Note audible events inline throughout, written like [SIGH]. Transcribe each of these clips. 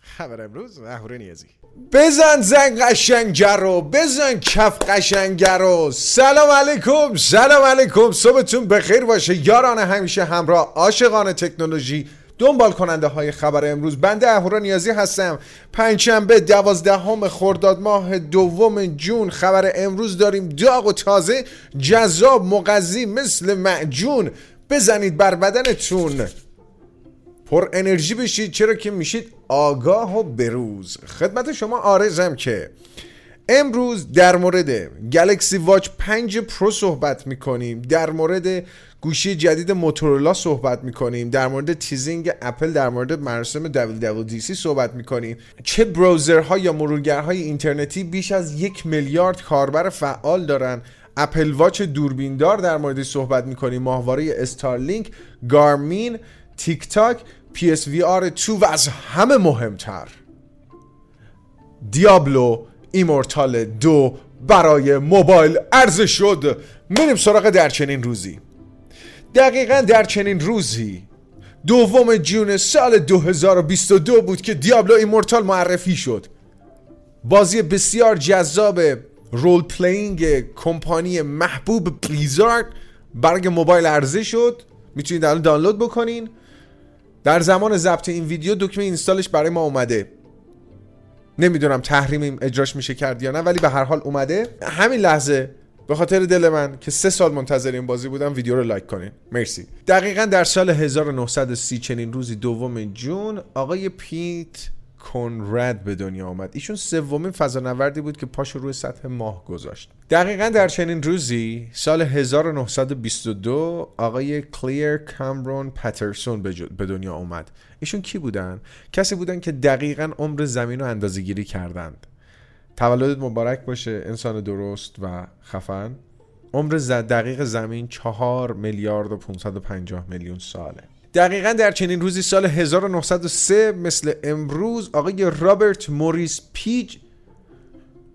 خبر امروز اهوره نیازی بزن زن قشنگه رو بزن کف قشنگه رو. سلام علیکم سلام علیکم. صبحتون بخیر باشه. یاران همیشه همراه عاشقان تکنولوژی دنبال کننده های خبر امروز. بنده اهورا نیازی هستم. پنجشنبه دوازدهم خرداد ماه دوم جون. خبر امروز داریم. داغ و تازه جذاب مغذی مثل معجون. بزنید بر بدنتون. پر انرژی بشید چرا که میشید آگاه و بروز. خدمت شما عرضم که امروز در مورد گلکسی واچ 5 پرو صحبت می‌کنیم. در مورد گوشی جدید موتورولا صحبت می‌کنیم. در مورد teasing اپل در مورد مراسم WWDC صحبت می‌کنیم. چه browser ها یا مرورگرهای اینترنتی بیش از یک میلیارد کاربر فعال دارن اپل واچ دوربیندار در مورد صحبت می‌کنیم. ماهواره استارلینک گارمین تیک تاک PSVR 2 و از همه مهمتر. دیابلو ایمورتال دو برای موبایل عرضه شد. میریم سراغ در چنین روزی. دقیقا در چنین روزی دوم جون سال 2022 بود که دیابلو ایمورتال معرفی شد. بازی بسیار جذاب role playing کمپانی محبوب بلیزارد برای موبایل عرضه شد. می‌تونید الان دانلود بکنین. در زمان ضبط این ویدیو دکمه اینستالش برای ما اومده. نمی‌دونم تحریم اجراش میشه کرد یا نه ولی به هر حال اومده. همین لحظه به خاطر دل من که سه سال منتظر این بازی بودم ویدیو رو لایک کنین. مرسی. دقیقا در سال 1930 چنین روزی دوم جون آقای پیت کنرد به دنیا آمد. ایشون سومین فضانوردی بود که پاشو روی سطح ماه گذاشت. دقیقا در چنین روزی سال 1922 آقای کلیر کامرون پترسون به دنیا آمد. ایشون کی بودن؟ کسی بودن که دقیقا عمر زمین رو اندازه گیری کردند. تولدت مبارک باشه انسان درست و خفن. عمر دقیق زمین چهار میلیارد و 550 میلیون ساله. دقیقا در چنین روزی سال 1903 مثل امروز آقای رابرت موریس پیج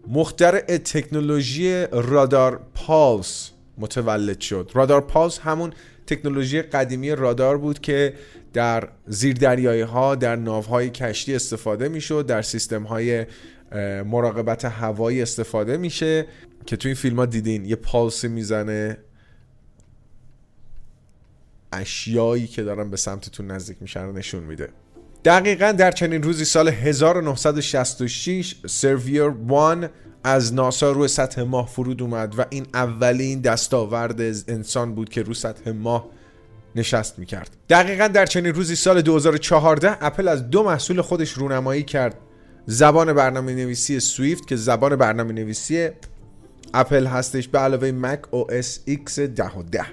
مخترع تکنولوژی رادار پالس متولد شد. رادار پالس همون تکنولوژی قدیمی رادار بود که در زیردریایی ها در ناوهای کشتی استفاده می‌شد در سیستم های مراقبت هوایی استفاده میشه که تو این فیلم ها دیدین. یه پالسی می‌زنه اشیایی که دارن به سمتتون نزدیک میشن نشون میده. دقیقا در چنین روزی سال 1966 سرویر وان از ناسا روی سطح ماه فرود اومد و این اولین دستاورد انسان بود که روی سطح ماه نشست می‌کرد. دقیقا در چنین روزی سال 2014 اپل از دو محصول خودش رونمایی کرد. زبان برنامه نویسی سویفت که زبان برنامه نویسی اپل هستش به علاوه مک او اس ایکس 10 و 10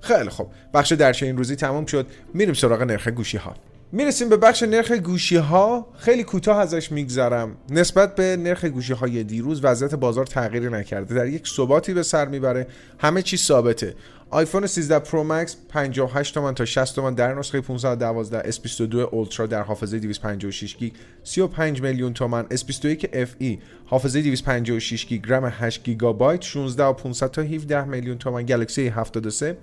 خیلی خب بخش در چنین روزی تموم شد. میریم سراغ نرخ گوشی ها می‌رسیم به بخش نرخ گوشی ها خیلی کوتاه ازش میگذرم. نسبت به نرخ گوشی های دیروز وضعیت بازار تغییری نکرده. در یک ثباتی به سر می‌بره. همه چی ثابته. آیفون 13 پرو مکس 58 تومن تا 60 تومن در نسخه 512 S22 اولترا در حافظه 256 گیگ. 35 میلیون تومن S21 FE حافظه 256 گیگ. رم 8 گیگابایت. 16 و 500 تا 17 میلیون تومن گلکسی 73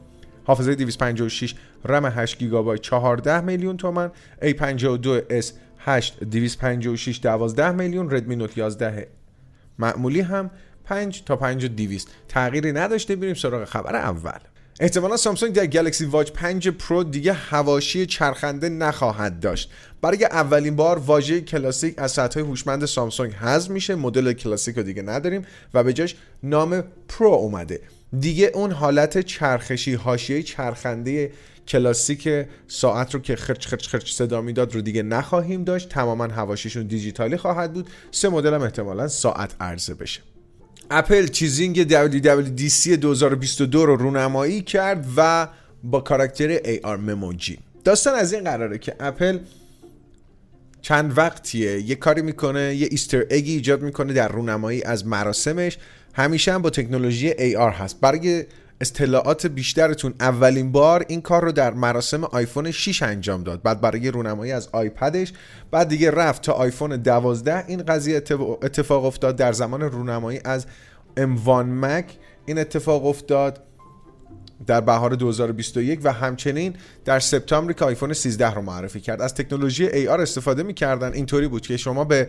حافظه 256 رم 8 گیگابایت 14 میلیون تومن A52s 8 256 12 میلیون ردمی نوت 11 معمولی هم 5 تا 5 و 200 تغییری نداشته بریم سراغ خبر اول. احتمالا سامسونگ در گلکسی واچ 5 پرو دیگه حواشی چرخنده نخواهد داشت. برای اولین بار واژه کلاسیک از ساعت هوشمند سامسونگ حذف میشه. مدل کلاسیک رو دیگه نداریم و به جاش نام پرو اومده. دیگه اون حالت چرخشی حاشیه چرخنده کلاسیک ساعت رو که خرچ خرچ خرچ صدا می‌داد رو دیگه نخواهیم داشت. تماما حواشیشون دیجیتالی خواهد بود. سه مدل هم احتمالا ساعت عرضه بشه. اپل teasing WWDC 2022 رو رونمایی کرد و با کاراکتر AR Memoji داستان از این قراره که اپل چند وقتیه. یه کاری می‌کنه یه Easter egg ی ایجاد می‌کنه در رونمایی از مراسمش همیشه هم با تکنولوژی AR هست. برای اطلاعات بیشترتون اولین بار این کار رو در مراسم آیفون 6 انجام داد. بعد برای رونمایی از آیپدش بعد دیگه رفت تا آیفون 12 این قضیه اتفاق افتاد در زمان رونمایی از M1 Mac. این اتفاق افتاد در بهار 2021 و همچنین در سپتامبر که آیفون 13 رو معرفی کرد. از تکنولوژی AR استفاده می‌کردن. اینطوری بود که شما به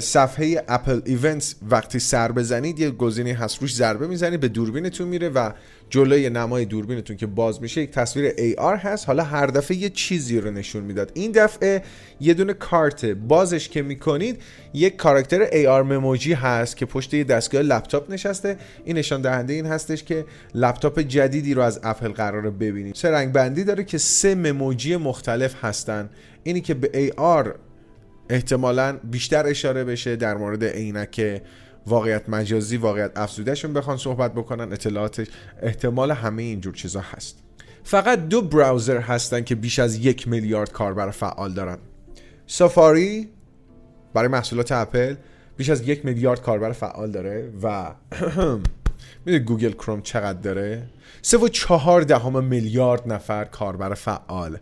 صفحه اپل ایونتس وقتی سر بزنید یه گزینه هست. روش ضربه می‌زنید به دوربینتون میره و جلوی نمای دوربینتون که باز میشه یک تصویر AR هست. حالا هر دفعه یه چیزی رو نشون می‌داد. این دفعه یه دونه کارت بازش که می‌کنید یک کاراکتر AR مموجی هست که پشت یه دستگاه لپتاپ نشسته. این نشان دهنده این هستش که لپتاپ جدیدی رو از اپل قراره ببینید. سه رنگ بندی داره که سه مموجی مختلف هستن. اینی که به AR احتمالا بیشتر اشاره بشه در مورد عینک واقعیت مجازی واقعیت افزودهشون بخوان صحبت بکنن اطلاعاتش احتمال همه اینجور چیزا هست. فقط دو browser هستن که بیش از یک میلیارد کاربر فعال دارن. سافاری برای محصولات اپل بیش از یک میلیارد کاربر فعال داره و [CLEARS THROAT] می‌دونی گوگل کروم چقدر داره؟ سه و چهار دهم میلیارد نفر کاربر فعال.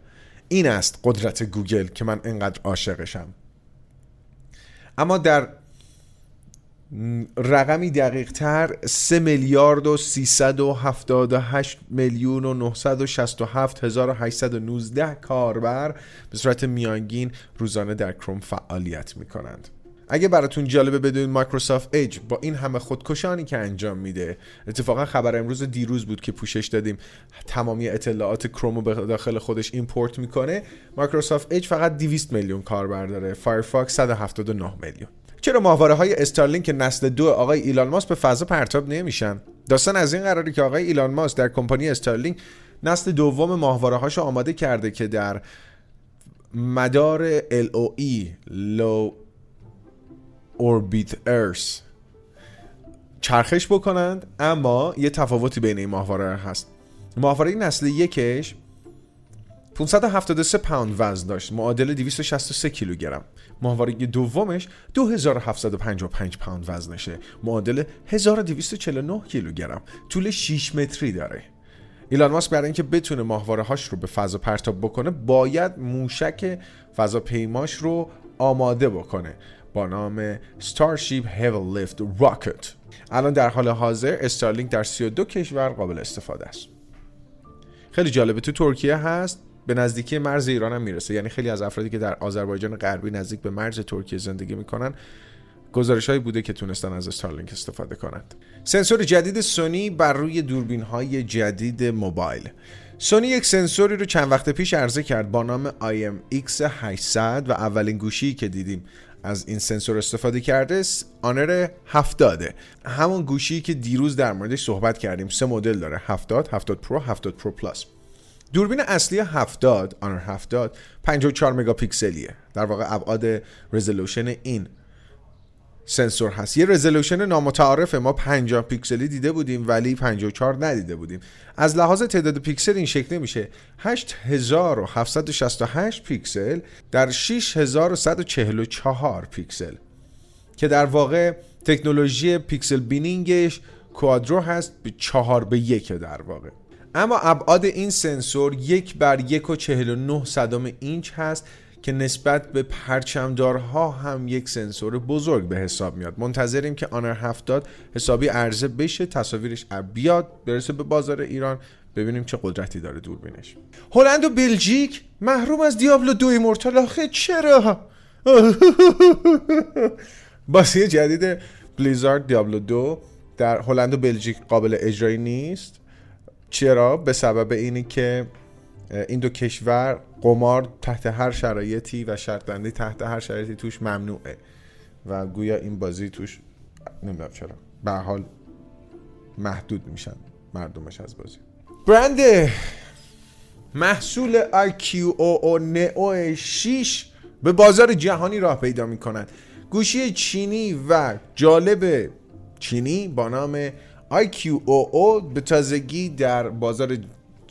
این است قدرت گوگل که من انقدر عاشقشم. اما در رقمی دقیق تر 3 میلیارد و 378 میلیون و 967 هزار و 819 کاربر به صورت میانگین روزانه در کروم فعالیت می کنند اگه براتون جالبه بدونید مایکروسافت ایج با این همه خودکشانی که انجام میده اتفاقا خبر امروز دیروز بود که پوشش دادیم. تمامی اطلاعات کروم رو به داخل خودش import می‌کنه. مایکروسافت ایج فقط 200 میلیون کاربر داره. فایرفاکس 179 میلیون. چرا ماهواره های استارلینک نسل دو آقای ایلان ماسک به فضا پرتاب نمیشن؟ داستان از این قراره که آقای ایلان ماسک در کمپانی استارلینک نسل دوم ماهواره هاشو آماده کرده که در مدار LOE Low Orbit Earth. چرخش بکنند اما یه تفاوتی بین این ماهواره هست. ماهواره نسل یکش 573 پوند وزن داشت. معادل 263 کیلوگرم. ماهواره دومش 2755 پوند وزنشه. معادل 1249 کیلوگرم. طول 6 متری داره. ایلان ماسک برای اینکه بتونه ماهواره هاش رو به فضا پرتاب بکنه باید موشک فضاپیماش رو آماده بکنه. با نام Starship Heavy Lift Rocket. الان در حال حاضر استارلینک در 32 کشور قابل استفاده است. خیلی جالبه تو ترکیه هست به نزدیکی مرز ایران هم می‌رسه. یعنی خیلی از افرادی که در آذربایجان غربی نزدیک به مرز ترکیه زندگی می‌کنن گزارش هایی بوده که تونستن از استارلینک استفاده کنند. سنسور جدید سونی بر روی دوربین های جدید موبایل. سونی یک سنسوری رو چند وقت پیش عرضه کرد با نام IMX800 و اولین گوشی که دیدیم. از این سنسور استفاده کرده آنر 70 همون گوشی که دیروز در موردش صحبت کردیم سه مدل داره 70 70 Pro 70 Pro Plus. دوربین اصلی 70 آنر 70 54 مگاپیکسلیه. در واقع ابعاد رزولوشن این سنسور هست. یه رزولوشن نامتعارفه. ما 50 پیکسلی دیده بودیم ولی 54 ندیده بودیم. از لحاظ تعداد پیکسل این شکل میشه. 8768 پیکسل در 6144 پیکسل. که در واقع تکنولوژی pixel binning ش کوادرو هست به 4 به 1 در واقع. اما ابعاد این سنسور یک بر یک و چهل و نه صدم اینچ هست. که نسبت به پرچمدارها هم یک سنسور بزرگ به حساب میاد. منتظریم که آنر 70 حسابی عرضه بشه تصاویرش بیاد برسه به بازار ایران ببینیم چه قدرتی داره دوربینش. هلند و بلژیک محروم از Diablo دو Immortal آخه چرا؟ [LAUGHS] بازی جدید بلیزارد Diablo دو در هلند و بلژیک قابل اجرایی نیست. چرا؟ به سبب اینی که این دو کشور قمار تحت هر شرایطی و شرط تحت هر شرایطی توش ممنوعه. و گویا این بازی توش نمی‌دونم چرا. به حال محدود میشن مردمش از بازی. برند محصول IQOO نئو 6 به بازار جهانی راه پیدا می‌کنند گوشی چینی و جالب چینی با نام IQOO به تازگی در بازار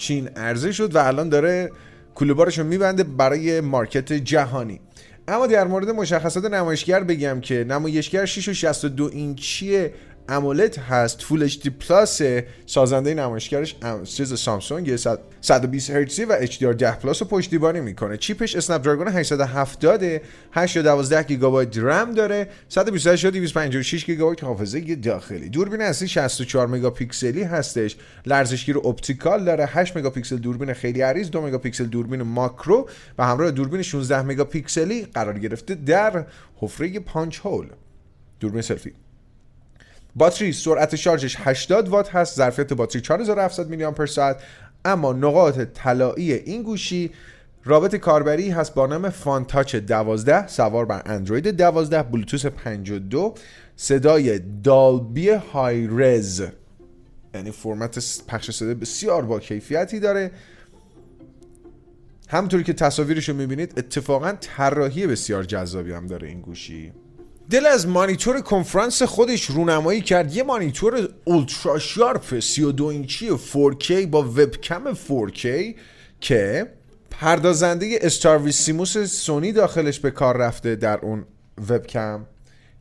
چین عرضه شد و الان داره کوله‌بارش رو میبنده برای مارکت جهانی. اما در مورد مشخصات نمایشگر بگم که نمایشگر 6 و 62 اینچی AMOLED هست Full HD Plus سازنده نمایشگرش چیز سامسونگ 120 هرتزی و HDR 10 Plus رو پشتیبانی می‌کنه. چیپش Snapdragon 870 8 یا 12 گیگابایت رم داره 128 یا 256 گیگابایت حافظه داخلی. دوربین اصلی 64 مگاپیکسلی هستش. لرزشگیر اپتیکال داره 8 مگاپیکسل دوربین خیلی عریض 2 مگاپیکسل دوربین ماکرو و همراه دوربین 16 مگاپیکسلی قرار گرفته در حفره punch hole. دوربین سلفی. باتری سرعت شارژش 80 وات هست ظرفیت باتری 4700 میلی آمپر ساعت. اما نقاط طلایی این گوشی رابط کاربری هست با نام Funtouch 12 سوار بر اندروید 12 بلوتوث 52 صدای Dolby Hi-Res. یعنی فرمت پخش صدای بسیار با کیفیتی داره. همینطوری که تصاویرش رو می‌بینید اتفاقا طراحی بسیار جذابی هم داره این گوشی. دل از مانیتور کنفرانس خودش رونمایی کرد. یه مانیتور UltraSharp 32 اینچی 4K با وبکم 4K که پردازنده استارویسیموس سونی داخلش به کار رفته در اون وبکم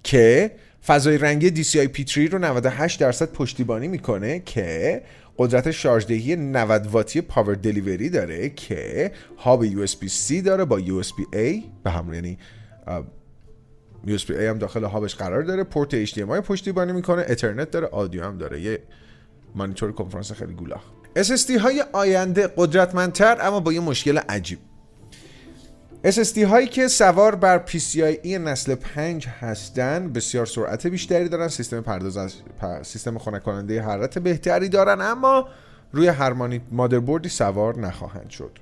که فضای رنگی DCI P3 رو 98 درصد پشتیبانی می‌کنه که قدرت شارژدهی 90 واتی پاور دلیوری داره که هاب USB-C داره با USB-A به همون یعنی USB A هم داخل هابش قرار داره پورت HDMI پشتیبانی می‌کنه اترنت داره آدیو هم داره. یه مانیتور کنفرانس خیلی گولاخ SSD های آینده قدرتمندتر اما با یه مشکل عجیب. SSD هایی که سوار بر PCIe نسل 5 هستن بسیار سرعت بیشتری دارن سیستم پرداز سیستم خنک کننده حرارت بهتری دارن اما روی هر مادربردی سوار نخواهند شد.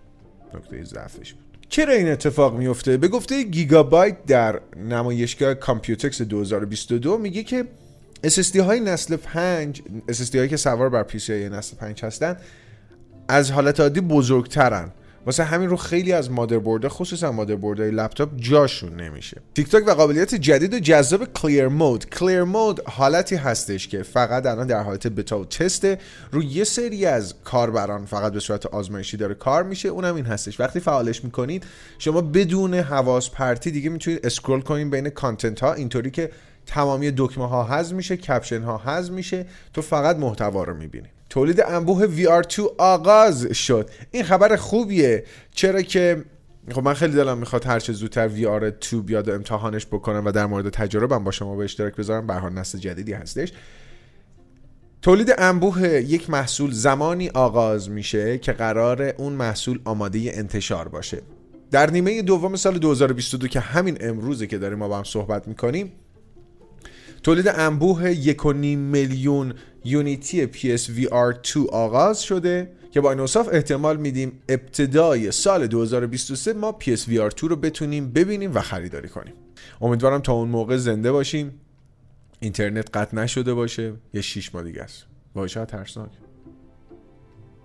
نکته ضعفش بود. چرا این اتفاق میفته به گفته گیگابایت در نمایشگاه کامپیوتکس 2022 میگه که SSD های نسل 5 SSD هایی که سوار بر PCIe نسل 5 هستن از حالت عادی بزرگترن. واسه همین رو خیلی از مادربرد خصوصا مادربردهای لپتاپ جاشون نمیشه. تیک تاک و قابلیت جدید و جذاب clear mode clear mode حالتی هستش که فقط الان در حالت بتا و تسته روی یه سری از کاربران فقط به صورت آزمایشی داره کار میشه. اونم این هستش. وقتی فعالش می‌کنید شما بدون حواس پرتی دیگه می‌تونید scroll کنید بین content ها اینطوری که تمامی دکمه ها حذف میشه کپشن ها حذف میشه. تو فقط محتوا رو می‌بینی. تولید انبوه VR2 آغاز شد. این خبر خوبیه. چرا که خب من خیلی دلم می‌خواد هر چه زودتر VR2 بیاد امتحانش بکنم و در مورد تجربم با شما به اشتراک بذارم. به حال نسل جدیدی هستش. تولید انبوه یک محصول زمانی آغاز میشه که قرار اون محصول آماده انتشار باشه. در نیمه دوم سال 2022 که همین امروزه که داریم ما با هم صحبت می‌کنیم تولید انبوه 1.5 میلیون یونیتی PSVR 2 آغاز شده که با این اصاف احتمال میدیم ابتدای سال 2023 ما PSVR 2 رو بتونیم ببینیم و خریداری کنیم. امیدوارم تا اون موقع زنده باشیم. اینترنت قطع نشده باشه. یه 6 ماه دیگه است. وای ترسناک.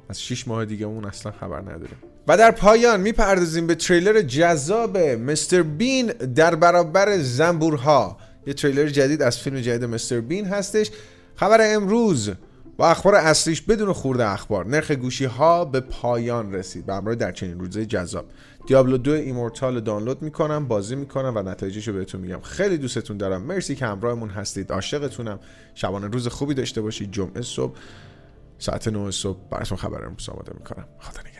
از 6 ماه دیگه اون اصلا خبر نداره و در پایان می‌پردازیم به تریلر جذاب مستر بین در برابر زنبورها. یه تریلر جدید از فیلم جدید مستر بین هستش. خبر امروز با اخبار اصلیش بدون خرده اخبار نرخ گوشی ها به پایان رسید به همراه در چنین روزی جذاب. Diablo دو Immortal دانلود می‌کنم بازی می‌کنم و نتایجش رو بهتون میگم. خیلی دوستتون دارم. مرسی که همراهمون هستید. عاشقتونم. شبانه روز خوبی داشته باشید. جمعه صبح ساعت 9 صبح براتون خبر امروز آماده می‌کنم. خدا